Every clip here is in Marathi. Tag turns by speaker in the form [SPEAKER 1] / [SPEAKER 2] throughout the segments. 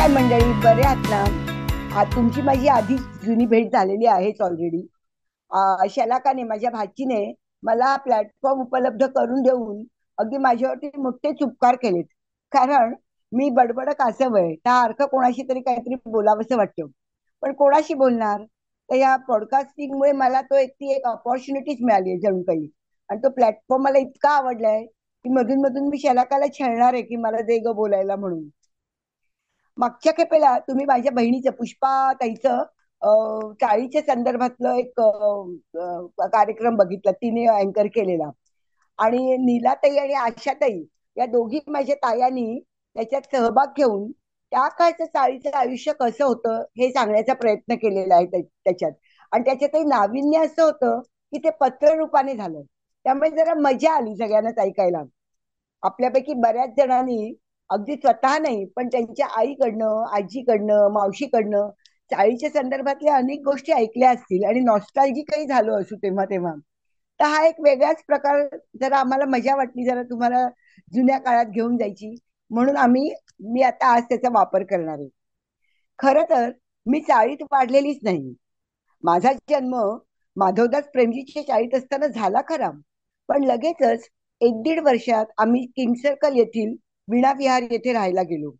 [SPEAKER 1] काय मंडळी? बरे आहात ना? तुमची माझी आधी जुनी भेट झालेली आहेच ऑलरेडी शलाकाने माझ्या भाचीने मला प्लॅटफॉर्म उपलब्ध करून देऊन अगदी माझ्यावरती मोठेच उपकार केलेत. कारण मी बडबड कासव आहे त्या अर्थ कोणाशी तरी काहीतरी बोलावंसं वाटतं. पण कोणाशी बोलणार? तर या पॉडकास्टिंगमुळे मला तो एक ती एक ऑपॉर्च्युनिटीच मिळाली आहे जणू काही आणि तो प्लॅटफॉर्म मला इतका आवडलाय की मधून मधून मी शलाकाला छळणार आहे की मला दे ग बोलायला म्हणून. मागच्या खेपेला तुम्ही माझ्या बहिणीचं पुष्पा ताईचं चाळीच्या संदर्भातलं एक कार्यक्रम बघितला. तिने अँकर केलेला. आणि नीलाताई आणि आशाताई या दोघी माझ्या तायांनी त्याच्यात सहभाग घेऊन त्या काळचं चाळीचं आयुष्य कसं होतं हे सांगण्याचा प्रयत्न केलेला आहे त्याच्यात. आणि त्याच्यातही नाविन्य असं होतं की ते पत्र रूपाने झालं. त्यामुळे जरा मजा आली सगळ्यांनाच ऐकायला. आपल्यापैकी बऱ्याच जणांनी अगदी स्वतः नाही पण त्यांच्या आईकडनं आजीकडनं मावशीकडनं चाळीच्या संदर्भातल्या अनेक गोष्टी ऐकल्या असतील आणि नॉस्टॅल्जिकही झालो असू तेव्हा तेव्हा. तर हा एक वेगळाच प्रकार जरा आम्हाला मजा वाटली जरा तुम्हाला जुन्या काळात घेऊन जायची. म्हणून आम्ही मी आता आज त्याचा वापर करणार आहे. खरं तर मी चाळीत वाढलेलीच नाही. माझा जन्म माधवदास प्रेमजीच्या चाळीत असताना झाला खरा. पण लगेचच एक दीड वर्षात आम्ही किंग सर्कल येथील वीणा विहार येथे राहायला गेलो.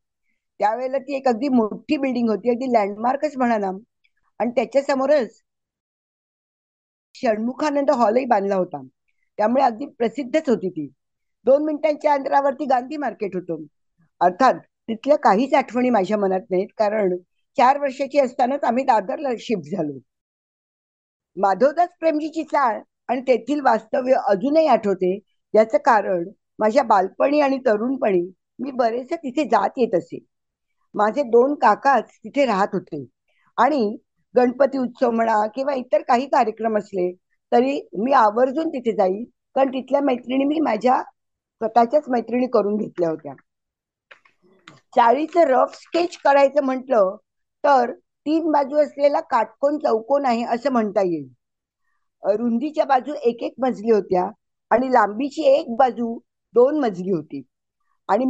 [SPEAKER 1] त्यावेळेला ती एक अगदी मोठी बिल्डिंग होती अगदी लँडमार्कच म्हणा ना. आणि त्याच्या समोरच षण्मुखानंद हॉलही बांधला होता. त्यामुळे अगदी प्रसिद्धच होती ती. दोन मिनिटांच्या अंतरावरती गांधी मार्केट होतं. अर्थात तिथल्या काहीच आठवणी माझ्या मनात नाहीत कारण चार वर्षाची असतानाच आम्ही दादरला शिफ्ट झालो. माधवदास प्रेमजीची चाळ आणि तेथील वास्तव्य अजूनही आठवते याचं कारण माझ्या बालपणी आणि तरुणपणी मी बरेचसे तिथे जात येत असे. माझे दोन काकाच तिथे राहत होते. आणि गणपती उत्सव म्हणा किंवा इतर काही कार्यक्रम असले तरी मी आवर्जून तिथे जाईल. कारण तिथल्या मैत्रिणी मी माझ्या स्वतःच्याच मैत्रिणी करून घेतल्या होत्या. चाळीचं रफ स्केच करायचं म्हटलं तर तीन बाजू असलेला काटकोन चौकोन आहे असं म्हणता येईल. रुंदीच्या बाजू एक एक मजली होत्या आणि लांबीची एक बाजू दोन मजली होती. आणि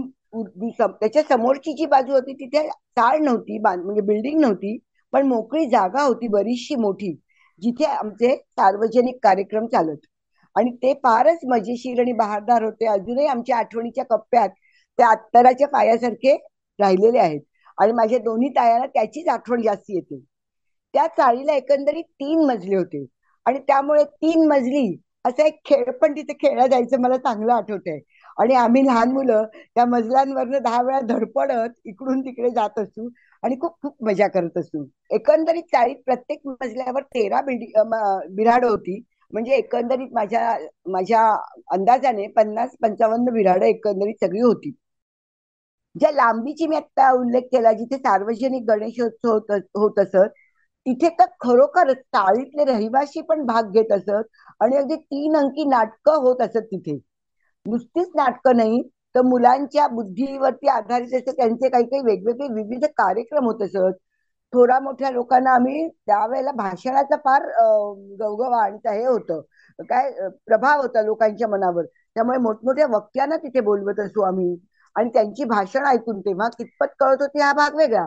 [SPEAKER 1] त्याच्या समोरची जी बाजू होती तिथे चाळ नव्हती म्हणजे बिल्डिंग नव्हती पण मोकळी जागा होती बरीचशी मोठी जिथे आमचे सार्वजनिक कार्यक्रम चालत. आणि ते फारच मजेशीर आणि बहारदार होते. अजूनही आमच्या आठवणीच्या कप्प्यात त्या अत्तराच्या पायासारखे राहिलेले आहेत. आणि माझ्या दोन्ही तायांना त्याचीच आठवण जास्त येते. त्या चाळीला एकंदरीत तीन मजले होते. आणि त्यामुळे तीन मजली असा एक खेळ पण तिथे खेळला जायचं मला चांगलं आठवतंय. आणि आम्ही लहान मुलं त्या मजल्यांवरनं दहा वेळा धडपडत इकडून तिकडे जात असू आणि खूप खूप मजा करत असू. एकंदरीत चाळीत प्रत्येक मजल्यावर तेरा बिडी बिराड होती. म्हणजे एकंदरीत माझ्या माझ्या अंदाजाने पन्नास पंचावन्न बिराड एकंदरीत सगळी होती. ज्या लांबीची मी आता उल्लेख केला जिथे सार्वजनिक गणेशोत्सव होत होत असत तिथे तर खरोखर चाळीतले रहिवासी पण भाग घेत असत आणि अगदी तीन अंकी नाटकं होत असत तिथे. नुसतीच नाटकं नाही तर मुलांच्या बुद्धीवरती आधारित असे त्यांचे काही काही वेगवेगळे विविध कार्यक्रम होत असत. थोड्या मोठ्या लोकांना आम्ही त्यावेळेला भाषणाचा फार अं, गवगवा आणि हे होतं. काय प्रभाव होता लोकांच्या मनावर. त्यामुळे मोठमोठ्या वक्त्यांना तिथे बोलवत असू आम्ही. आणि त्यांची भाषण ऐकून तेव्हा कितपत कळत होती हा भाग वेगळा.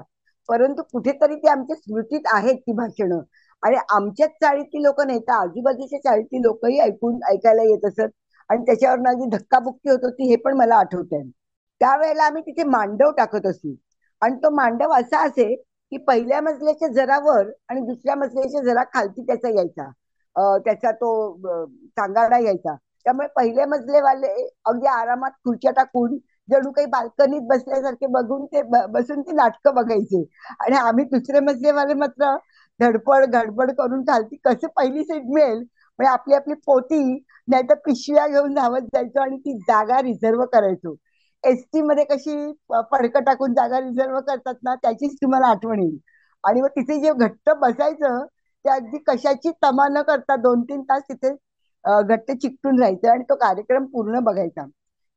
[SPEAKER 1] परंतु कुठेतरी ती आमच्या स्मृतीत आहेत ती भाषणं. आणि आमच्याच चाळीतली लोक नाही तर आजूबाजूच्या चाळीतली लोकही ऐकून ऐकायला येत असत. आणि त्याच्यावर अगदी धक्काबुक्की होत होती हे पण मला आठवत आहे त्यावेळेला आम्ही तिथे मांडव टाकत असू. आणि तो मांडव असा असे की पहिल्या मजल्याच्या जरावर आणि दुसऱ्या मजल्याच्या जरा खालती त्याचा यायचा. त्याचा तो सांगाडा यायचा. त्यामुळे पहिले मजलेवाले अगदी आरामात खुर्च्या टाकून जणू काही बाल्कनीत बसल्यासारखे बघून ते बसून ते नाटकं बघायचे. आणि आम्ही दुसरे मजलेवाले मात्र धडपड घडपड करून खालती कसं पहिली सीट मिळेल? म्हणजे आपली आपली पोती नाहीतर पिशव्या घेऊन धावत जायचो आणि ती जागा रिझर्व्ह करायचो. एसटी मध्ये कशी पडकं टाकून जागा रिझर्व्ह करतात ना त्याचीच तुम्हाला आठवण येईल. आणि मग तिथे जे घट्ट बसायचं ते अगदी कशाची तमा न करता दोन तीन तास तिथे घट्ट चिकटून राहायचं आणि तो कार्यक्रम पूर्ण बघायचा.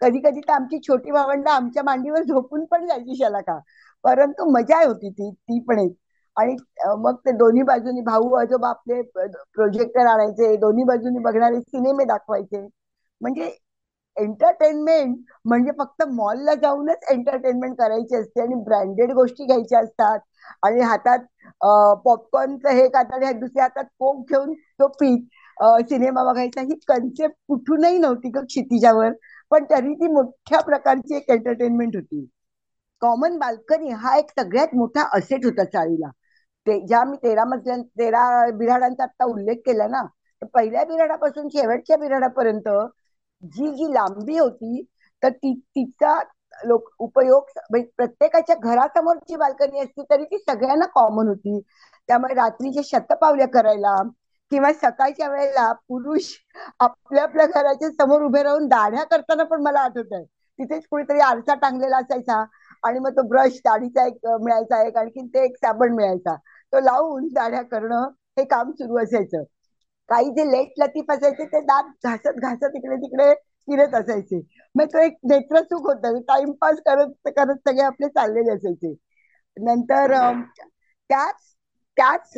[SPEAKER 1] कधी कधी तर आमची छोटी भावंड आमच्या मांडीवर झोपून पण जायची शलाका. परंतु मजा होती ती ती पण एक. आणि मग ते दोन्ही बाजूनी भाऊ आजोबा आपले प्रोजेक्टर आणायचे दोन्ही बाजूनी बघणारे सिनेमे दाखवायचे. म्हणजे एंटरटेनमेंट म्हणजे फक्त मॉलला जाऊनच एंटरटेनमेंट करायची असते आणि ब्रँडेड गोष्टी घ्यायच्या असतात. आणि हातात पॉपकॉर्नचं हे खातात दुसऱ्या हातात कोक घेऊन तो पीत सिनेमा बघायचा ही कन्सेप्ट कुठूनही नव्हती का क्षितिजावर. पण तरी ती मोठ्या प्रकारची एक एंटरटेनमेंट होती. कॉमन बाल्कनी हा एक सगळ्यात मोठा असेट होता चाळीला ते ज्या मी तेरा मजल्या तेरा बिराडांचा आता उल्लेख केला ना पहिल्या बिराडापासून शेवटच्या बिराडापर्यंत जी जी लांबी होती तर ती तिचा लोक उपयोग म्हणजे प्रत्येकाच्या घरासमोरची बाल्कनी असती तरी ती सगळ्यांना कॉमन होती. त्यामुळे रात्रीचे शतपावल्या करायला किंवा सकाळच्या वेळेला पुरुष आपल्या आपल्या घराच्या समोर उभे राहून दाढ्या करताना पण मला आठवत आहे. तिथेच कुणीतरी आरसा टांगलेला असायचा आणि मग तो ब्रश दाढीचा एक मिळायचा एक आणखी ते एक साबण मिळायचा. तो लावून दाढ्या करणं हे काम सुरू असायचं. काही जे लेट लतीफ असायचे ते दात घासत घासत इकडे तिकडे फिरत असायचे. मग तो एक नेत्रसुख होतं. टाइमपास करत करत सगळे आपले चाललेले असायचे. नंतर त्याच त्याच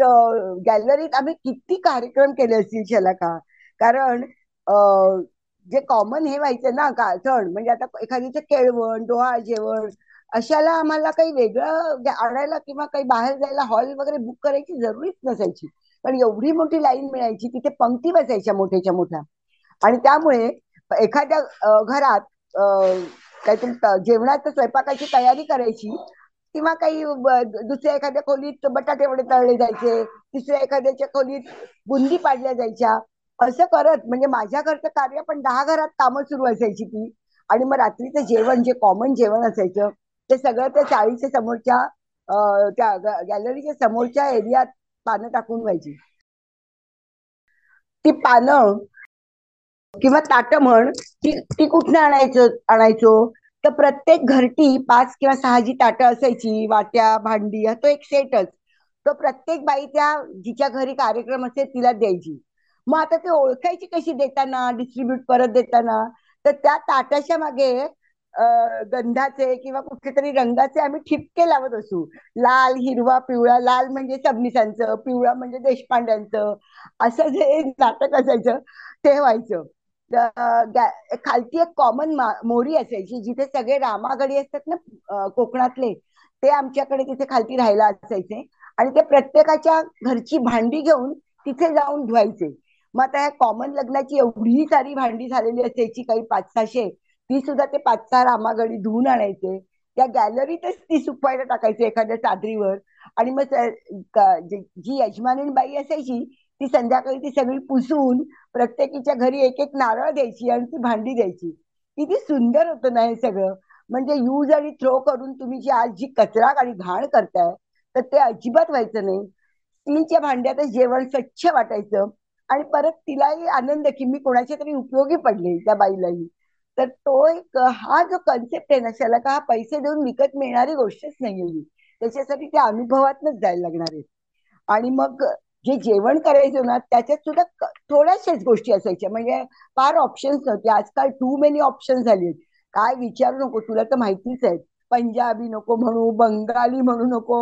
[SPEAKER 1] गॅलरीत आम्ही किती कार्यक्रम केले असतील शलाका कारण जे कॉमन हे व्हायचं ना का सण म्हणजे आता एखादीचं केळवण डोहा जेवण अशाला आम्हाला काही वेगळं म्हणजे आणायला किंवा काही बाहेर जायला हॉल वगैरे बुक करायची जरुरीच नसायची. पण एवढी मोठी लाईन मिळायची तिथे पंक्ती बसायच्या मोठ्याच्या मोठ्या. आणि त्यामुळे एखाद्या घरात काहीतरी जेवणाचं स्वयंपाकाची तयारी करायची किंवा काही दुसऱ्या एखाद्या खोलीत बटाटे वडे तळले जायचे तिसऱ्या एखाद्याच्या खोलीत बुंदी पाडल्या जायच्या. असं करत म्हणजे माझ्या घरचं कार्य पण दहा घरात कामं सुरू असायची ती. आणि मग रात्रीचं जेवण जे कॉमन जेवण असायचं ते सगळं त्या चाळीच्या समोरच्या त्या गॅलरीच्या समोरच्या एरियात पानं टाकून व्हायची. ती पानं किंवा ताट म्हण ती ती कुठनं आणायचं आणायचो? तर प्रत्येक घरटी पाच किंवा सहाजी ताटं असायची वाट्या भांडी तो एक सेटच. तो प्रत्येक बाई त्या जिच्या घरी कार्यक्रम असेल तिला द्यायची. मग आता ते ओळखायची कशी देताना डिस्ट्रीब्यूट परत देताना? तर त्या ताटाच्या मागे गंधाचे किंवा कुठले तरी रंगाचे आम्ही ठिपके लावत असू. लाल हिरवा पिवळा लाल म्हणजे सबनिसांचं पिवळा म्हणजे देशपांड्यांचं. असं जे नाटक असायचं ते व्हायचं. खालती एक कॉमन मोरी असायची जिथे सगळे रामागडी असतात ना कोकणातले ते आमच्याकडे तिथे खालती राहायला असायचे. आणि ते प्रत्येकाच्या घरची भांडी घेऊन तिथे जाऊन धुवायचे. मग आता ह्या कॉमन लग्नाची एवढी सारी भांडी झालेली असायची काही पाच सहाशे ती सुद्धा ते पाच सहा रामागडी धुवून आणायचे. त्या गॅलरीतच ती सुकवायला टाकायची एखाद्या चादरीवर. आणि मग जी यजमानी बाई असायची ती संध्याकाळी ती सगळी पुसून प्रत्येकीच्या घरी एक एक नारळ द्यायची आणि ती भांडी द्यायची. किती सुंदर होतं ना हे सगळं. म्हणजे यूज आणि थ्रो करून तुम्ही जी आज जी कचरा आणि घाण करताय तर ते अजिबात व्हायचं नाही. स्टीलच्या भांड्यातच जेवण स्वच्छ वाटायचं आणि परत तिलाही आनंद की मी कोणाच्या तरी उपयोगी पडले त्या बाईलाही. तर तो एक हा जो कन्सेप्ट आहे ना त्याला का हा पैसे देऊन विकत मिळणारी गोष्टच नाहीये त्याच्यासाठी त्या अनुभवातनच जायला लागणार आहे आणि मग जे जेवण करायचं ना त्याच्यात सुद्धा थोड्याशाच गोष्टी असायच्या. म्हणजे फार ऑप्शन्स नव्हते. आजकाल टू मेनी ऑप्शन झाले काय विचारू नको तुला तर माहितीच आहे. पंजाबी नको म्हणू बंगाली म्हणू नको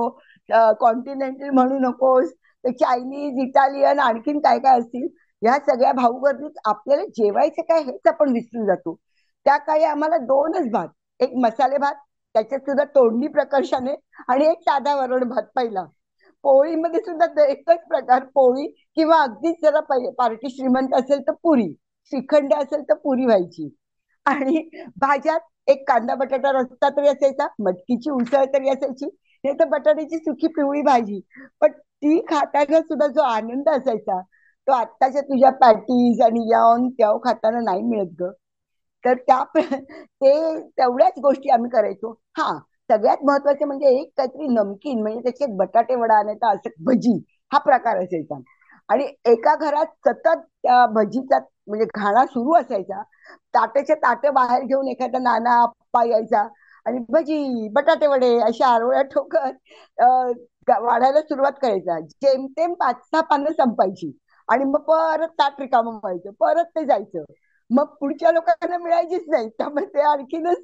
[SPEAKER 1] कॉन्टिनेंटल म्हणू नकोस चायनीज इटालियन आणखीन काय काय असतील ह्या सगळ्या भाऊगर्दीत आपल्याला जेवायचं काय हेच आपण विसरून जातो. त्या काळी आम्हाला दोनच भात एक मसाले भात त्याच्यात सुद्धा तोंडी प्रकर्षाने आणि एक साधा वरण भात पहिला. पोळीमध्ये सुद्धा एकच प्रकार पोळी किंवा अगदीच जरा पार्टी श्रीमंत असेल तर पुरी श्रीखंड असेल तर पुरी व्हायची. आणि भाज्यात एक कांदा बटाटा रस्ता तरी असायचा मटकीची उसळ तरी असायची नाही तर बटाट्याची सुकी पिवळी भाजी पण ती खाताना सुद्धा जो आनंद असायचा तो आत्ताच्या तुझ्या पॅटीज आणि यान त्याव खाताना नाही मिळत ग. तर त्या ते तेवढ्याच गोष्टी आम्ही करायचो. हा सगळ्यात महत्त्वाचे म्हणजे एक काहीतरी नमकीन म्हणजे त्याचे बटाटे वडा नाही तर असं भजी हा प्रकार असायचा. आणि एका घरात सतत त्या भजीचा म्हणजे घाणा सुरू असायचा. ताटेचे ताटे बाहेर घेऊन एखादा नाना आप्पा यायचा आणि भजी बटाटे वडे अशा आरोळ्या ठोकत वाढायला सुरुवात करायचा. जेमतेम पाच सहा पानं संपायची आणि मग परत ताट रिकाम व्हायचं परत ते जायचं. मग पुढच्या लोकांना मिळायचीच नाही त्यामुळे ते आणखीनच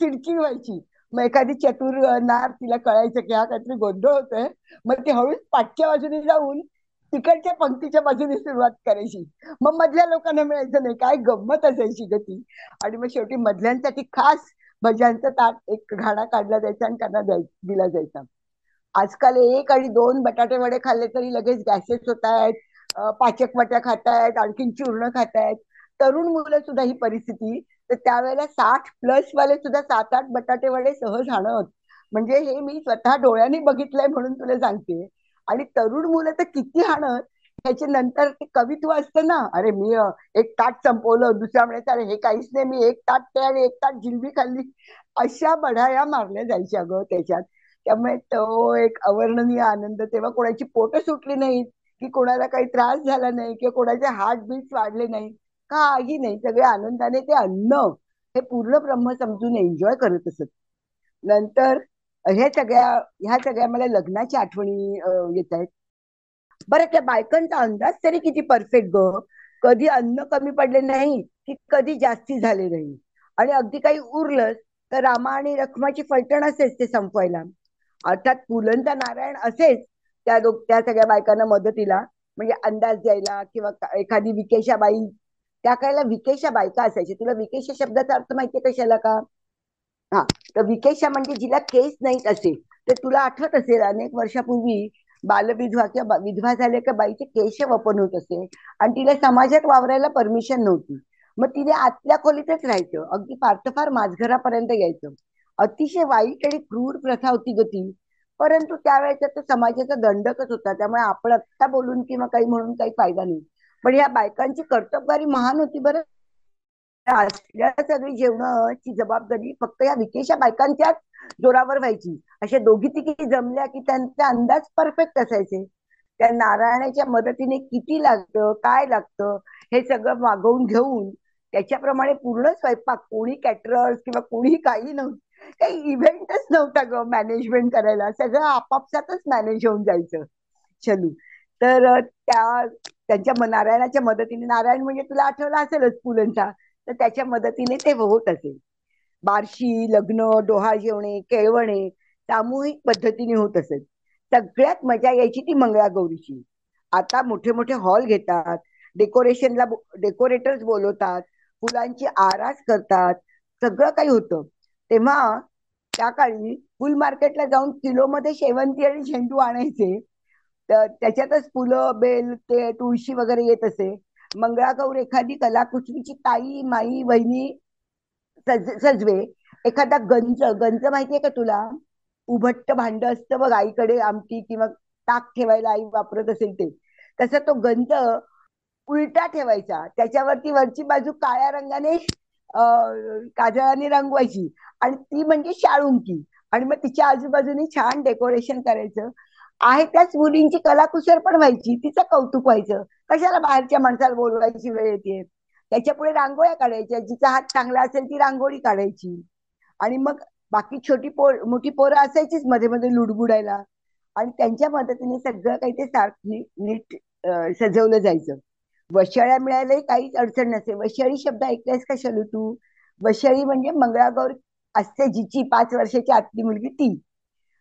[SPEAKER 1] चिडचिड व्हायची. मग एखादी चतुर नार तिला कळायचं की हा काहीतरी गोंधळ होतोय. मग ती हळूच पाठच्या बाजूने जाऊन तिकडच्या पंक्तीच्या बाजूने सुरुवात करायची. मग मधल्या लोकांना मिळायचं नाही. काय गंमत असायची गती आणि मग शेवटी मधल्यांसाठी खास भज्यांचं ताट एक घाणा काढला जायचा आणि त्यांना दिला जायचा. आजकाल एक आणि दोन बटाटे वडे खाल्ले तरी लगेच गॅसेस होत आहेत पाचक वट्या खातायत आणखीन चूर्ण खातायत. तरुण मुलं सुद्धा ही परिस्थिती तर त्यावेळेला साठ प्लस वाले सुद्धा सात आठ बटाटे वडे सहज आणत म्हणजे हे मी स्वतः डोळ्यांनी बघितलंय म्हणून तुला सांगते. आणि तरुण मुलं तर किती हाणत. त्याचे नंतर ते कवित्व असतं ना अरे मी एक ताट संपवलं दुसऱ्या म्हणायचं अरे हे काहीच नाही मी एक ताट ते आणि एक ताट जिलबी खाल्ली. अशा बढाया मारल्या जायच्या अगं त्याच्यात. त्यामुळे तो एक अवर्णनीय आनंद तेव्हा कोणाची पोटं सुटली नाहीत की कोणाला काही त्रास झाला नाही किंवा कोणाचे हार्ट बीट्स वाढले नाही काही नाही सगळे आनंदाने ते अन्न हे पूर्ण ब्रह्म समजून एन्जॉय करत असत. नंतर ह्या सगळ्या ह्या सगळ्या मला लग्नाच्या आठवणी येत आहेत. बरं त्या बायकांचा अंदाज तरी किती परफेक्ट ग? कधी अन्न कमी पडले नाही की कधी जास्ती झाले नाही. आणि अगदी काही उरलंच तर रामा आणि रखमाची फलटण असेच ते संपवायला. अर्थात पुलंचा नारायण असेच त्या त्या सगळ्या बायकांना मदतीला. म्हणजे अंदाज द्यायला किंवा एखादी विकेशा बाई त्या काळेला विकेशा बायका असायच्या तुला विकेशा शब्दाचा अर्थ माहितीये कशाला का? हा तर विकेशा म्हणजे जिला केस नाहीत असे. तर तुला आठवत असेल अनेक वर्षापूर्वी बालविधवा किंवा विधवा झाल्या का बाईचे केश वपन होत असे. आणि तिला समाजात वावरायला परमिशन नव्हती. मग तिने आतल्या खोलीतच राहायचं. अगदी फार तर फार माझघरापर्यंत यायचं. अतिशय वाईट आणि क्रूर प्रथा होती गती परंतु त्यावेळेचा तो समाजाचा दंडकच होता. त्यामुळे आपण आत्ता बोलून किंवा काही म्हणून काही फायदा नाही. पण या बायकांची कर्तबगारी महान होती बरं. असल्या सगळी जेवणाची जबाबदारी फक्त या विकेशा बायकांच्याच जोरावर व्हायची. अशा दोघी तिघी जमल्या की त्यांचा अंदाज परफेक्ट असायचे. त्या नारायणाच्या मदतीने किती लागतं काय लागतं हे सगळं मागवून घेऊन त्याच्याप्रमाणे पूर्ण स्वयंपाक कोणी कॅटरर्स किंवा कोणी काही नव्हतं काही इव्हेंटच नव्हता ग मॅनेजमेंट करायला. सगळं आपापसातच मॅनेज होऊन जायचं. चलू. तर त्या त्यांच्या नारायणाच्या मदतीने नारायण म्हणजे तुला आठवलं असेलच पुलंचा तर त्याच्या मदतीने ते होत असेल बारशी लग्न डोहा जेवणे केळवणे सामूहिक पद्धतीने होत असेल सगळ्यात मजा यायची ती मंगळागौरीची. आता मोठे मोठे हॉल घेतात डेकोरेशनला डेकोरेटर्स बोलवतात फुलांची आरास करतात सगळं काही होतं. तेव्हा त्या काळी फुल मार्केटला जाऊन किलोमध्ये शेवंती आणि झेंडू आणायचे त्याच्यातच फुलं बेल ते तुळशी वगैरे येत असे. मंगळागौर एखादी कलाकुसरीची ताई माई वहिनी सज सजवे. एखादा गंज गंज माहितीये का तुला? उभट्ट भांड असतं बघ आईकडे आमटी किंवा ताक ठेवायला आई वापरत असेल ते. तसं तो गंज उलटा ठेवायचा. त्याच्यावरती वरची बाजू काळ्या रंगाने काजळाने रंगवायची. आणि ती म्हणजे शाळुंकी. आणि मग तिच्या आजूबाजूनी छान डेकोरेशन करायचं. आहे त्याच मुलींची कलाकुसर पण व्हायची तिचं कौतुक व्हायचं. कशाला बाहेरच्या माणसाला बोलवायची वेळ येते? त्याच्या पुढे रांगोळ्या काढायच्या जिचा हात चांगला असेल ती रांगोळी काढायची. आणि मग बाकी छोटी पोर मोठी पोरं असायचीच मध्ये मध्ये लुडबुडायला. आणि त्यांच्या मदतीने सगळं काही ते सारखं नीट सजवलं जायचं. वशाळ्या मिळायलाही काहीच अडचण नसे. वशाळी शब्द ऐकलायस का शलू तू? वशाळी म्हणजे मंगळागौर असते जिची पाच वर्षाची आतली मुलगी ती.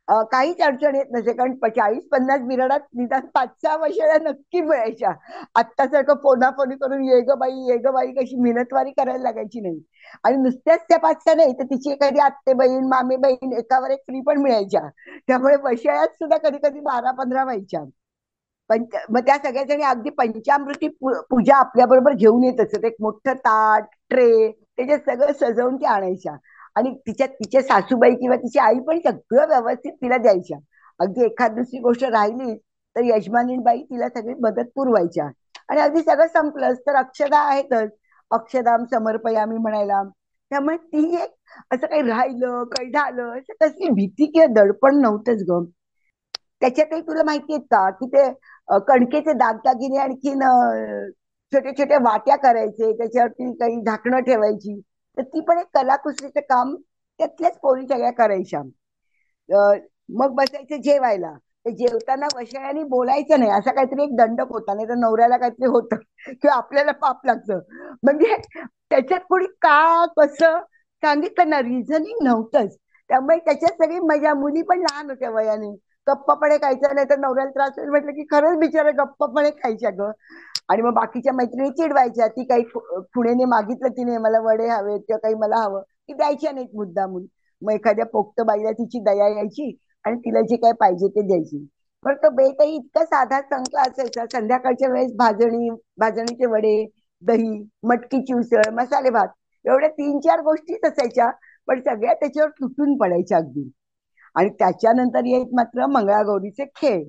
[SPEAKER 1] काहीच अडचण येत नसे. कारण चाळीस पन्नास बिराडात निदान पाच सहा वर्षाला नक्की मिळायच्या. आत्तासारखं फोनाफोनी करून ये ग बाई ये ग बाई कशी मिनतवारी करायला लागायची नाही. आणि नुसत्याच त्या पाच सहा नाही तर तिची एखादी आत्ते बहीण मामे बहीण एकावर एक फ्री पण मिळायच्या. त्यामुळे वशाळ्यात सुद्धा कधी कधी बारा पंधरा व्हायच्या. पंच मग त्या सगळ्या जणी अगदी पंचामृती पूजा आपल्याबरोबर घेऊन येत असत. एक मोठं ताट ट्रे त्याच्यात सगळं सजवून ते आणायच्या. आणि तिच्या तिच्या सासूबाई किंवा तिची आई पण सगळं व्यवस्थित तिला द्यायच्या. अगदी एखाद दुसरी गोष्ट राहिली तर यजमानीबाई तिला सगळी मदत पुरवायच्या. आणि अगदी सगळं संपलंच तर अक्षदा आहेतच. अक्षदाम समर्पयामी म्हणायला. त्यामुळे ती एक असं काही राहिलं काही झालं असं कसली भीती किंवा दडपण नव्हतंच ग. त्याच्यातही तुला माहिती आहेत का की ते कणकेचे दागदागिने आणखीन छोट्या छोट्या वाट्या करायचे त्याच्यावरती काही झाकणं ठेवायची. तर ती पण एक कलाकुसरीचं काम त्यातल्याच पोरी सगळ्या करायच्या. मग बसायचं जेवायला. ते जेवताना वशाळ्याने बोलायचं नाही. असा काहीतरी एक दंडक होता. नाही तर नवऱ्याला काहीतरी होतं. किंवा आपल्याला पाप लागतं. म्हणजे त्याच्यात कोणी का कसं सांगितलं ना रिझनिंग नव्हतंच. त्यामुळे त्याच्यात सगळी मजा. मुली पण लहान होत्या वयाने. गप्पपणे खायचं नाही तर नवऱ्याला त्रास होईल. म्हटलं की खरंच बिचारा गप्पपणे खायच्या ग. आणि मग बाकीच्या मैत्रिणी चिडवायच्या ती काही खुणेने मागितलं तिने मला वडे हवे किंवा काही मला हवं. ती द्यायच्या नाहीत मुद्दामून. मग एखाद्या पोक्त बाईला तिची दया यायची आणि तिला जे काय पाहिजे ते द्यायची. पण तो बेतही इतका साधा संकला असायचा. संध्याकाळच्या वेळेस भाजणी भाजणीचे वडे दही मटकीची उसळ मसाले भात एवढ्या तीन चार गोष्टीच असायच्या पण सगळ्या त्याच्यावर तुटून पडायच्या अगदी. आणि त्याच्यानंतर येत मात्र मंगळागौरीचे खेळ.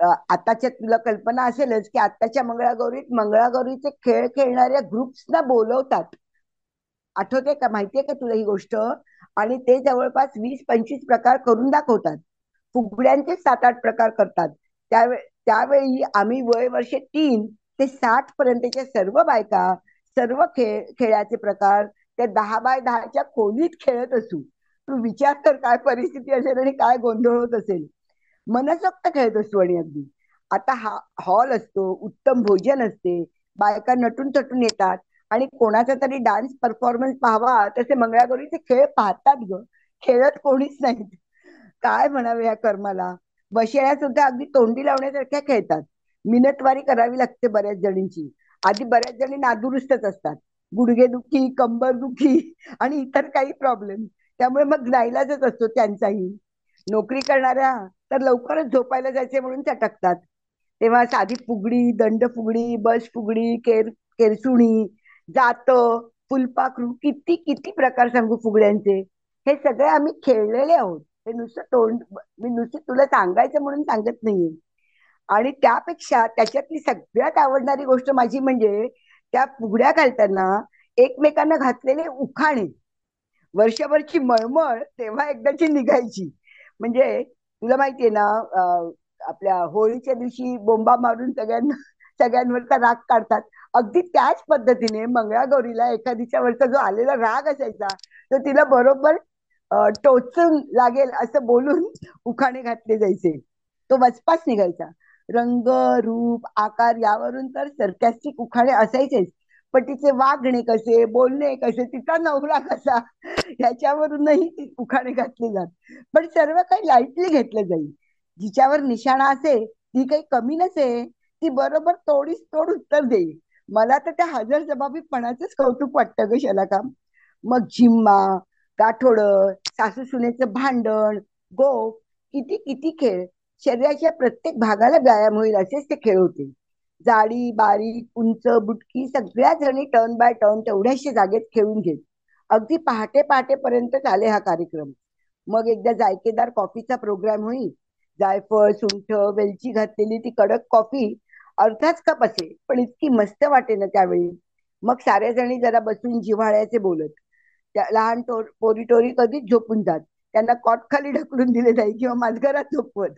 [SPEAKER 1] आताच्या तुला कल्पना असेलच की आताच्या मंगळागौरीत मंगळागौरीचे खेळ खेळणाऱ्या ग्रुप्सना बोलवतात. आठवते का? माहितीये का तुला ही गोष्ट? आणि ते जवळपास वीस पंचवीस प्रकार करून दाखवतात. फुगड्यांचे सात आठ प्रकार करतात. त्यावे त्यावेळी आम्ही वय वर्षे तीन ते साठ पर्यंतच्या सर्व बायका सर्व खेळ खेळाचे प्रकार त्या दहा बाय दहाच्या खोलीत खेळत असू. तू विचार कर काय परिस्थिती असेल आणि काय गोंधळ होत असेल. मनसोक्त खेळत असतो आणि अगदी. आता हा हॉल असतो उत्तम भोजन असते बायका नटून तटून येतात आणि कोणाचा तरी डान्स परफॉर्मन्स पाहावा तसे मंगळागौरीचे खेळ पाहतात ग. खेळत कोणीच नाहीत. काय म्हणावे या कर्माला? बशेळ्या सुद्धा अगदी तोंडी लावण्यासारख्या खेळतात. मिनटवारी करावी लागते बऱ्याच जणींची. आधी बऱ्याच जणी नादुरुस्तच असतात. गुडघेदुखी कंबरदुखी कंबर दुखी आणि इतर काही प्रॉब्लेम त्यामुळे मग नाईलाजच असतो त्यांचाही. नोकरी करणाऱ्या तर लवकरच झोपायला जायचे म्हणून चटकतात तेव्हा साधी फुगडी दंड फुगडी बस फुगडी केर केरसुणी जात फुलपाखरू किती किती प्रकार सांगू फुगड्यांचे. हे सगळे आम्ही खेळलेले आहोत. हे नुसतं तोंड मी नुसतं तुला सांगायचं म्हणून सांगत नाहीये. आणि त्यापेक्षा त्याच्यातली सगळ्यात आवडणारी गोष्ट माझी म्हणजे त्या फुगड्या घालताना एकमेकांना घातलेले उखाणे. वर्षभरची मळमळ तेव्हा एकदाची निघायची. म्हणजे तुला माहितीये ना आपल्या होळीच्या दिवशी बोंबा मारून सगळ्यांना सगळ्यांवरचा राग काढतात. अगदी त्याच पद्धतीने मंगळागौरीला एखादीच्या वरचा जो आलेला राग असायचा तो तिला बरोबर टोचून लागेल असं बोलून उखाणे घातले जायचे. तो वचपास निघायचा. रंग रूप आकार यावरून तर सरकॅस्टिक उखाणे असायचेच. पण तिचे वागणे कसे बोलणे कसे तिचा नवरा कसा ह्याच्यावरूनही ती उखाणे घातली जात. पण सर्व काही लाईटली घेतलं जाईल. जिच्यावर निशाणा असे ती काही कमी नसे ती बरोबर तोडीस तोड उत्तर देईल. मला तर त्या हजर जबाबीपणाचंच कौतुक वाटतं ग शलाका मग झिम्मा गाठोड सासू सुनेचं भांडण गोप किती किती खेळ शरीराच्या प्रत्येक भागाला व्यायाम होईल असेच ते खेळ होते जाडी बारीक उंच बुटकी सगळ्या जणी टर्न बाय टर्न तेवढ्याशा जागेत खेळून घेत. अगदी पहाटे पहाटेपर्यंत चाले हा कार्यक्रम. मग एकदा जायकेदार कॉफीचा प्रोग्राम होईल. जायफळ सुंठ वेलची घातलेली ती कडक कॉफी अर्धाच कप असे पण इतकी मस्त वाटे ना त्यावेळी. मग साऱ्या जणी जरा बसून जिव्हाळ्याचे बोलत. त्या लहान टोर पोरी टोरी कधीच झोपून जात. त्यांना कॉट खाली ढकलून दिले जाईल किंवा माझघरात झोपवत.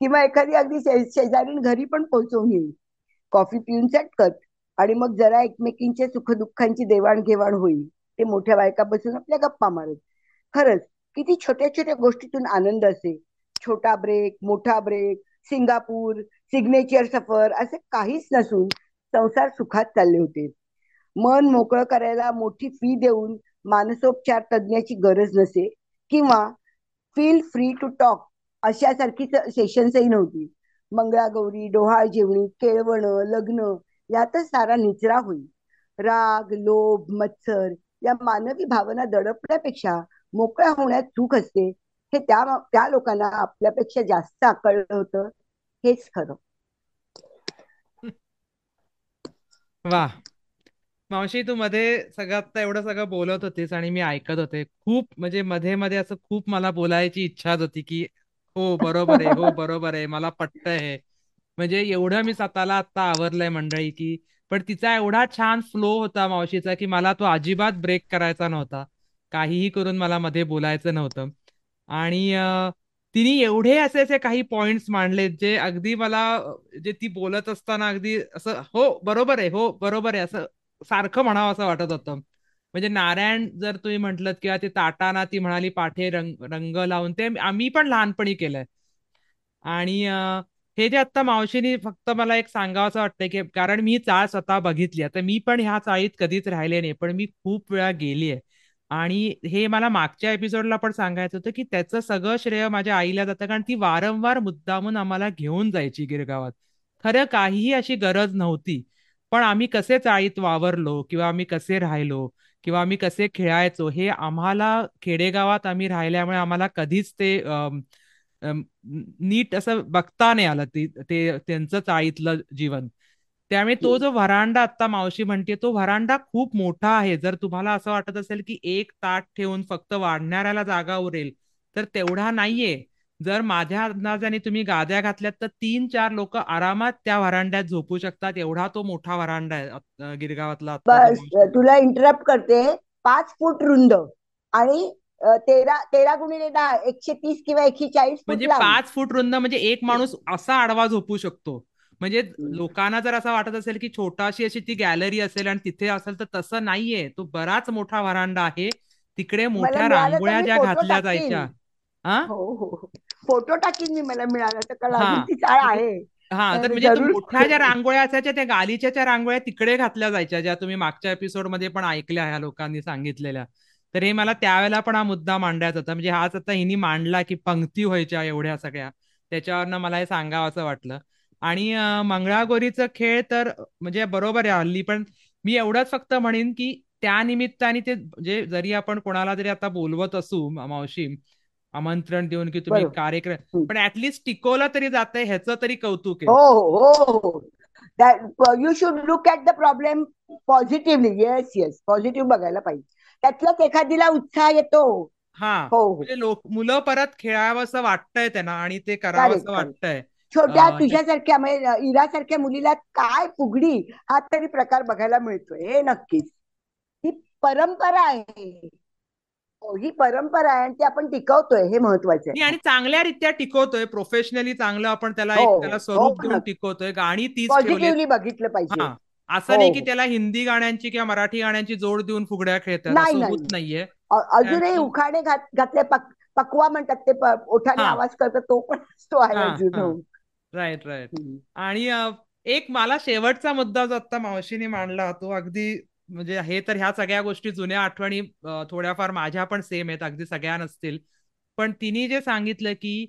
[SPEAKER 1] किंवा एखादी अगदी शेजारीन घरी पण पोहोचवून येईल. कॉफी पिऊन चटकत आणि मग जरा एकमेकींच्या सुखदुःखांची देवाणघेवाण होईल. ते मोठ्या बायका बसून आपल्या गप्पा मारत. खरंच किती छोट्या छोट्या गोष्टीतून आनंद असे छोटा ब्रेक मोठा ब्रेक सिंगापूर सिग्नेचर सफर असे काहीच नसून संसार सुखात चालले होते. मन मोकळं करायला मोठी फी देऊन मानसोपचार तज्ज्ञाची गरज नसे. किंवा फील फ्री टू टॉक अशासारखी सेशन्सही नव्हती. मंगळागौरी डोहाळ जेवणी केळवण लग्न यातच सारा निचरा होईल. राग लोभ मत्सर या मानवी भावना दडपण्यापेक्षा मोकळ्या होण्यात चूक असते हे त्या त्या लोकांना आपल्यापेक्षा जास्त आकळलं होतं हेच खरं.
[SPEAKER 2] वा. मावशी तू मध्ये सगळं एवढं सगळं बोलत होतीस आणि मी ऐकत होते. खूप म्हणजे मध्ये मध्ये असं खूप मला बोलायची इच्छा होती की हो बरोबर आहे. हो बरोबर आहे. मला पटत आहे म्हणजे एवढं मी स्वतःला आता आवरलंय मंडळी की पण तिचा एवढा छान फ्लो होता मावशीचा की मला तो अजिबात ब्रेक करायचा नव्हता. काहीही करून मला मध्ये बोलायचं नव्हतं. आणि तिने एवढे असे असे काही पॉइंट्स मांडले जे अगदी मला जे ती बोलत असताना अगदी असं हो बरोबर आहे हो बरोबर आहे असं सारखं म्हणावं असं वाटत होतं. म्हणजे नारायण जर तुम्ही म्हटलं किंवा ते ताटाना ती म्हणाली पाठे रंग रंग लावून ते आम्ही पण लहानपणी केलंय. आणि हे जे आता मावशीनी फक्त मला एक सांगावं असं वाटतंय की कारण मी चाळ स्वतः बघितली आता मी पण ह्या चाळीत कधीच राहिले नाही पण मी खूप वेळा गेली आहे. आणि हे मला मागच्या एपिसोडला पण सांगायचं होतं की त्याचं सगळं श्रेय माझ्या आईला जातं कारण ती वारंवार मुद्दामून आम्हाला घेऊन जायची गिरगावात. खरं काहीही अशी गरज नव्हती. पण आम्ही कसे चाळीत वावरलो किंवा आम्ही कसे राहिलो किंवा आम्ही कसे खेळायचो हे आम्हाला खेडेगावात आम्ही राहिल्यामुळे आम्हाला कधीच ते अम, अम, नीट असं बघता नाही आलं ते ते त्यांचं चाळीतलं जीवन. त्यामुळे तो जो व्हरांडा आता मावशी म्हणते तो व्हरांडा खूप मोठा आहे. जर तुम्हाला असं वाटत असेल की एक ताट ठेवून फक्त वाढणाऱ्याला जागा उरेल तर तेवढा नाहीये. जर माझ्या अंदाजाने तुम्ही गाद्या घातल्यात तर तीन चार लोक आरामात त्या व्हरांड्यात झोपू शकतात. एवढा तो मोठा व्हरांडा आहे गिरगावातला
[SPEAKER 1] तुला इंटरप्ट करते. पाच फूट रुंद आणि तेरा तेरा गुणिले दहा एकशे तीस किंवा एकशे चाळीस फूट
[SPEAKER 2] म्हणजे पाच फूट रुंद म्हणजे एक माणूस असा आडवा झोपू शकतो. म्हणजे लोकांना जर असं वाटत असेल की छोटाशी अशी ती गॅलरी असेल आणि तिथे असेल तर तसं नाहीये. तो बराच मोठा व्हरांडा आहे. तिकडे मोठ्या रांगोळ्या ज्या घातल्या जायच्या. हा
[SPEAKER 1] हो हो हो. फोटो टाकीन मी मला मिळाला तर.
[SPEAKER 2] हा.
[SPEAKER 1] अजून ती चाळ
[SPEAKER 2] म्हणजे
[SPEAKER 1] आहे.
[SPEAKER 2] हा तर म्हणजे मोठ्या ज्या रांगोळ्या असायच्या त्या गालिच्या रांगोळ्या तिकडे घातल्या जायच्या ज्या तुम्ही मागच्या एपिसोडमध्ये पण ऐकल्या ह्या लोकांनी सांगितलेल्या. तर हे मला त्यावेळेला पण हा मुद्दा मांडायचा होता. म्हणजे हाच आता हिनी मांडला की पंक्ती व्हायच्या एवढ्या सगळ्या. त्याच्यावरनं मला हे सांगावं असं वाटलं. आणि मंगळागौरीचं खेळ तर म्हणजे बरोबर आहे हल्ली पण मी एवढंच फक्त म्हणेन की त्या निमित्ताने ते म्हणजे जरी आपण कोणाला जरी आता बोलवत असू मावशी आमंत्रण देऊन की तुम्ही कार्यक्रम. पण ऍटलिस्ट टिकवलं तरी जातंय ह्याचं तरी कौतुक आहे.
[SPEAKER 1] हो हो you should look at the problem positively yes yes positive बघायला पाहिजे. त्यातलाच एखादीला उत्साह येतो.
[SPEAKER 2] हा.
[SPEAKER 1] हो.
[SPEAKER 2] म्हणजे लोक मुलं परत खेळावंसं वाटतंय त्यांना आणि ते करावंसं
[SPEAKER 1] करेक्ट
[SPEAKER 2] वाटतंय.
[SPEAKER 1] छोट्या तुझ्यासारख्या म्हणजे इरासारख्या मुलीला काय फुगडी हा तरी प्रकार बघायला मिळतोय. हे नक्कीच. ही परंपरा आहे. हो ही परंपरा आहे आणि ती आपण टिकवतोय हे महत्वाचं आहे.
[SPEAKER 2] आणि चांगल्या रीत्या टिकवतोय प्रोफेशनली चांगलं आपण त्याला
[SPEAKER 1] हो
[SPEAKER 2] एक
[SPEAKER 1] हो
[SPEAKER 2] त्याला
[SPEAKER 1] हो
[SPEAKER 2] स्वरूप देऊन
[SPEAKER 1] नक्की
[SPEAKER 2] टिकवतोय गाणी तीच
[SPEAKER 1] पॉझिटिव्हली बघितलं पाहिजे.
[SPEAKER 2] हा. असं
[SPEAKER 1] हो.
[SPEAKER 2] नाही की
[SPEAKER 1] हो
[SPEAKER 2] त्याला हिंदी गाण्यांची किंवा मराठी गाण्यांची जोड देऊन फुगड्या खेळतात होत
[SPEAKER 1] नाही.
[SPEAKER 2] नाहीये.
[SPEAKER 1] अजूनही उखाणे घात घातले पक पकवा म्हणतात ते ओठाने
[SPEAKER 2] हा.
[SPEAKER 1] आवाज करतात तो पण तो आहे
[SPEAKER 2] हा
[SPEAKER 1] अजून.
[SPEAKER 2] हा.
[SPEAKER 1] हो
[SPEAKER 2] राईट राईट. आणि एक मला शेवटचा मुद्दा जो आता मावशीने मांडला तो अगदी म्हणजे हे तर ह्या सगळ्या गोष्टी जुन्या आठवणी थोड्याफार माझ्या पण सेम आहेत अगदी सगळ्या नसतील. पण तिने जे सांगितलं की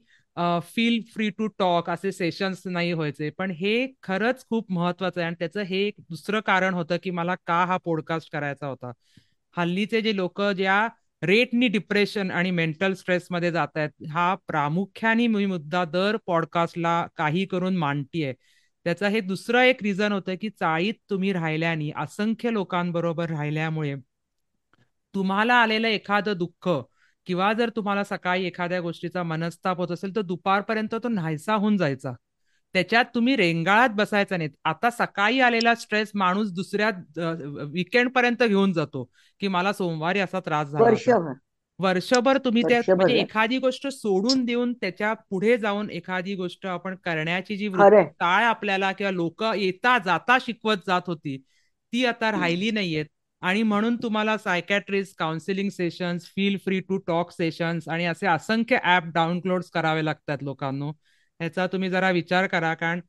[SPEAKER 2] फील फ्री टू टॉक असे सेशन्स नाही व्हायचे. पण हे खरंच खूप महत्वाचं आहे आणि त्याचं हे एक दुसरं कारण होतं की मला का हा पॉडकास्ट करायचा होता. हल्लीचे जे लोक ज्या रेटनी डिप्रेशन आणि मेंटल स्ट्रेसमध्ये जात आहेत हा प्रामुख्याने मी मुद्दा दर पॉडकास्टला काही करून मांडतीये. त्याचा हे दुसरं एक रिझन होतं की चाळीत तुम्ही राहिल्याने असंख्य लोकांबरोबर राहिल्यामुळे तुम्हाला आलेलं एखादं दुःख किंवा जर तुम्हाला सकाळी एखाद्या गोष्टीचा मनस्ताप होत असेल तर दुपारपर्यंत तो नाहीसा होऊन जायचा. त्याच्यात तुम्ही रेंगाळात बसायचा नाहीत. आता सकाळी आलेला स्ट्रेस माणूस दुसऱ्या विकेंड पर्यंत घेऊन जातो की मला सोमवारी असा त्रास झाला
[SPEAKER 1] वर्षभर
[SPEAKER 2] तुम्ही त्या म्हणजे एखादी गोष्ट सोडून देऊन त्याच्या पुढे जाऊन एखादी गोष्ट आपण करण्याची जी काय आपल्याला किंवा लोक येता जाता शिकवत जात होती ती आता राहिली नाहीयेत. आणि म्हणून तुम्हाला psychiatrist counselling sessions feel free to talk sessions आणि असे असंख्य ऍप डाउनलोड करावे लागतात लोकांना. ह्याचा तुम्ही जरा विचार करा कारण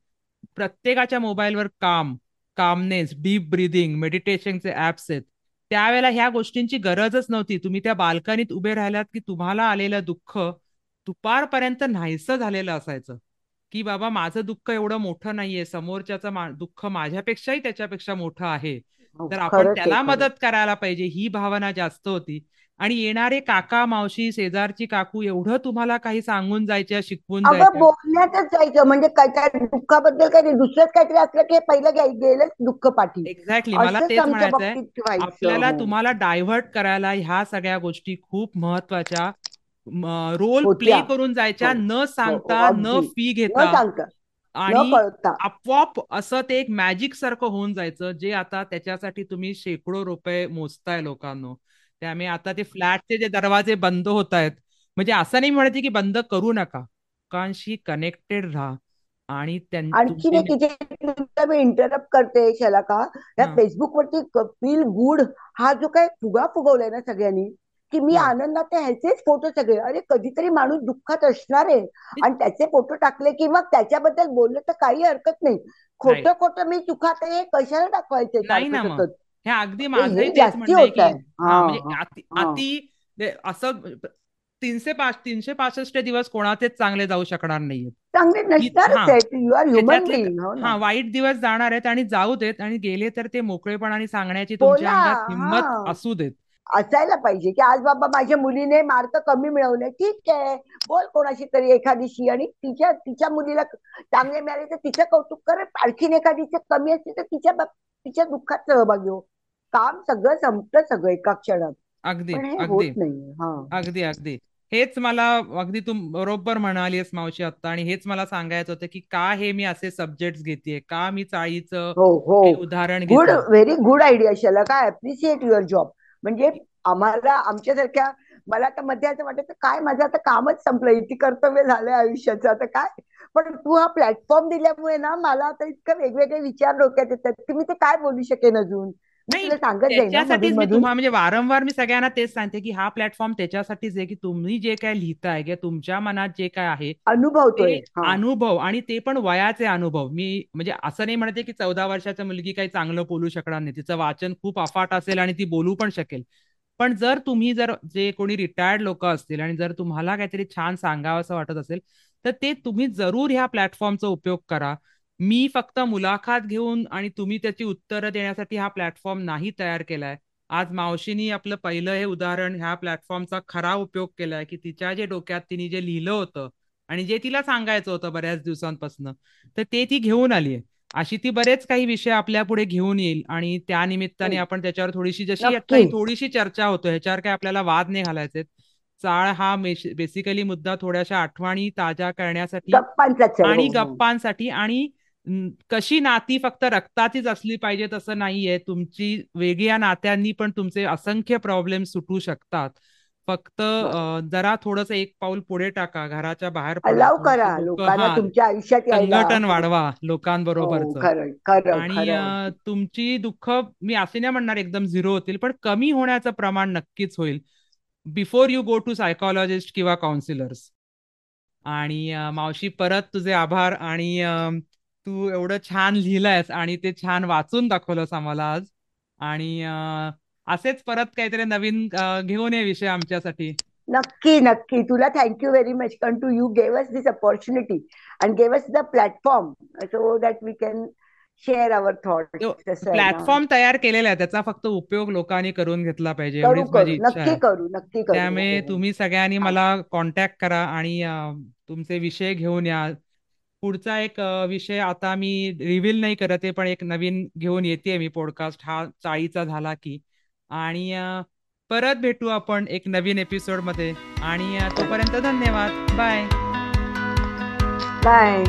[SPEAKER 2] प्रत्येकाच्या मोबाईलवर काम कामनेस डीप ब्रिदिंग मेडिटेशनचे ऍप्स आहेत. त्यावेळेला ह्या गोष्टींची गरजच नव्हती. तुम्ही त्या बाल्कनीत उभे राहिलात की तुम्हाला आलेलं दुःख दुपारपर्यंत नाहीसं झालेलं असायचं. की बाबा माझं दुःख एवढं मोठं नाहीये. समोरच्याचं मा- दुःख माझ्यापेक्षाही त्याच्यापेक्षा मोठं आहे.
[SPEAKER 1] हो,
[SPEAKER 2] तर आपण त्याला मदत करायला पाहिजे. ही भावना जास्त होती. आणि येणारे काका मावशी शेजारची काकू एवढं तुम्हाला काही सांगून जायच्या शिकवून
[SPEAKER 1] अगं
[SPEAKER 2] जायच्या?
[SPEAKER 1] बोलण्यातच जायचं. म्हणजे काय काय दुःखाबद्दल काही दुसरंच काहीतरी असलं की पहिलं गे- गेलंच दुःख पाठी.
[SPEAKER 2] एक्झॅक्टली मला
[SPEAKER 1] असंच
[SPEAKER 2] तेच
[SPEAKER 1] आमच्या बाबतीत व्हायचं.
[SPEAKER 2] आपल्याला
[SPEAKER 1] हो.
[SPEAKER 2] तुम्हाला डायव्हर्ट करायला ह्या सगळ्या गोष्टी खूप महत्त्वाच्या रोल प्ले
[SPEAKER 1] होत्या.
[SPEAKER 2] करून
[SPEAKER 1] हो.
[SPEAKER 2] जायच्या न
[SPEAKER 1] हो हो
[SPEAKER 2] सांगता न
[SPEAKER 1] अगदी.
[SPEAKER 2] फी
[SPEAKER 1] न
[SPEAKER 2] घेता
[SPEAKER 1] सांगता. न
[SPEAKER 2] आणि
[SPEAKER 1] कळता.
[SPEAKER 2] आपोआप असं ते एक मॅजिक सारखं होऊन जायचं जे आता त्याच्यासाठी तुम्ही शेकडो रुपये मोजताय लोकांना. त्यामुळे आता ते फ्लॅटचे जे दरवाजे बंद होत आहेत म्हणजे असं नाही म्हणायचे की बंद करू नका. लोकांशी कनेक्टेड राहा. आणि तुमची
[SPEAKER 1] एक तुला मी इंटरप्ट करते शलाका या फेसबुक वरती फील गुड हा जो काय फुगा फुगवलाय ना सगळ्यांनी की मी आनंदात ह्याचेच फोटो सगळे अरे कधीतरी माणूस दुःखात असणार आहे. आणि त्याचे फोटो टाकले की मग त्याच्याबद्दल बोललं तर काही हरकत नाही. खोटं खोटं मी आहे हे कशाला दाखवायचंय
[SPEAKER 2] हे अगदी
[SPEAKER 1] हे
[SPEAKER 2] माझंही तेच म्हणणं की हा
[SPEAKER 1] हा
[SPEAKER 2] म्हणजे
[SPEAKER 1] हा
[SPEAKER 2] अति
[SPEAKER 1] हा.
[SPEAKER 2] असं तीनशे पाच तीनशे पासष्ट दिवस कोणाचेच चांगले जाऊ शकणार नाहीयेत. हा
[SPEAKER 1] हो
[SPEAKER 2] हा वाईट दिवस जाणार आहेत आणि जाऊ देत आणि गेले तर ते मोकळेपणाने सांगण्याची तुमच्या
[SPEAKER 1] बोला
[SPEAKER 2] अंगात हिंमत
[SPEAKER 1] हा
[SPEAKER 2] असू देत.
[SPEAKER 1] असायला पाहिजे की आज बाबा माझ्या मुलीने मार्क कमी मिळवले. ठीक आहे. बोल कोणाशी तरी एखादीशी आणि तिच्या तिच्या मुलीला चांगले मिळाले तर तिचं कौतुक कर. आणखीन एखादीचे कमी असते तर तिच्या तिच्या दुःखात सहभागी हो. काम सगळं संपतं सगळं एका क्षणात.
[SPEAKER 2] अगदी अगदी.
[SPEAKER 1] हा.
[SPEAKER 2] अगदी अगदी. हेच मला अगदी तू बरोबर म्हणालीस मावशी आता आणि हेच मला सांगायचं होतं की का हे मी असे सब्जेक्ट घेतेय? का मी चाळीचं
[SPEAKER 1] हो हो.
[SPEAKER 2] उदाहरण
[SPEAKER 1] गुड व्हेरी गुड आयडिया शला काय अप्रिशिएट युअर जॉब म्हणजे आम्हाला आमच्यासारख्या मला आता मध्ये असं वाटतं काय माझं आता कामच संपलं इथे कर्तव्य झालंय आयुष्याचं आता काय? पण तू हा प्लॅटफॉर्म दिल्यामुळे ना मला आता इतकं वेगवेगळे विचार डोक्यात येतात की मी ते काय बोलू शकेन अजून?
[SPEAKER 2] नाही त्याच्यासाठीच मी तुम्हाला म्हणजे वारंवार मी सगळ्यांना तेच सांगते की हा प्लॅटफॉर्म त्याच्यासाठीच आहे की तुम्ही जे काय लिहिताय किंवा तुमच्या मनात जे काय आहे
[SPEAKER 1] अनुभवतोय हा.
[SPEAKER 2] अनुभव आणि ते पण वयाचे अनुभव. मी म्हणजे असं नाही म्हणते की चौदा वर्षाच्या मुलगी काही चांगलं बोलू शकणार नाही. तिचं वाचन खूप अफाट असेल आणि ती बोलू पण शकेल. पण जर तुम्ही जर जे कोणी रिटायर्ड लोक असतील आणि जर तुम्हाला काहीतरी छान सांगावं असं वाटत असेल तर ते तुम्ही जरूर ह्या प्लॅटफॉर्मचा उपयोग करा. मी फक्त मुलाखत घेऊन आणि तुम्ही त्याची उत्तरं देण्यासाठी हा प्लॅटफॉर्म नाही तयार केलाय. आज मावशीनी आपलं पहिलं हे उदाहरण ह्या प्लॅटफॉर्मचा खरा उपयोग केलाय की तिच्या जे डोक्यात तिने जे लिहिलं होतं आणि जे तिला सांगायचं होतं बऱ्याच दिवसांपासून तर ते ती घेऊन आली आहे अशी ती बरेच काही विषय आपल्या पुढे घेऊन येईल आणि त्या निमित्ताने
[SPEAKER 1] हम्म.
[SPEAKER 2] आपण त्याच्यावर थोडीशी जशी आता
[SPEAKER 1] नक्की
[SPEAKER 2] ही थोडीशी चर्चा होतो ह्याच्यावर काय आपल्याला वाद नाही घालायचे चाळ हा बेसिकली मुद्दा थोड्याशा आठवणी ताज्या करण्यासाठी आणि
[SPEAKER 1] हो हो.
[SPEAKER 2] गप्पांसाठी आणि कशी नाती फक्त रक्ताचीच असली पाहिजेत असं नाहीये. तुमची वेगळ्या नात्यांनी पण तुमचे असंख्य प्रॉब्लेम सुटू शकतात. फक्त जरा थोडस एक पाऊल पुढे टाका. घराच्या बाहेर
[SPEAKER 1] अलाव करा.
[SPEAKER 2] लोक
[SPEAKER 1] लोकांना
[SPEAKER 2] हा
[SPEAKER 1] तुमच्या आयुष्यात
[SPEAKER 2] संघटन वाढवा
[SPEAKER 1] हो
[SPEAKER 2] लोकांबरोबरच
[SPEAKER 1] खरं
[SPEAKER 2] आणि तुमची दुःख मी असे नाही म्हणणार एकदम झिरो होतील पण कमी होण्याचं प्रमाण नक्कीच होईल. Before you go to psychologist किंवा काउन्सिलर्स आणि मावशी परत तुझे आभार आणि तू एवढं छान लिहिलंयस आणि ते छान वाचून दाखवलंस आम्हाला आज. आणि असेच परत काहीतरी नवीन घेऊन ये विषय आमच्यासाठी.
[SPEAKER 1] नक्की नक्की. तुला थँक्यू व्हेरी मच कारण to you gave us this opportunity and gave us the platform so that we can share our thought
[SPEAKER 2] platform तयार केलेला आहे. त्याचा फक्त उपयोग लोकांनी करून घेतला पाहिजे. एवढीच माझी इच्छा
[SPEAKER 1] करू नक्की करू.
[SPEAKER 2] त्यामुळे. तुम्ही सगळ्यांनी. मला कॉन्टॅक्ट करा आणि तुमचे विषय घेऊन या. पुढचा एक विषय आता मी रिव्हील नाही करत आहे पण एक नवीन घेऊन येते मी पॉडकास्ट हा चाळीचा झाला की. आणि परत भेटू आपण एक नवीन एपिसोडमध्ये. आणि तोपर्यंत धन्यवाद. Bye
[SPEAKER 1] bye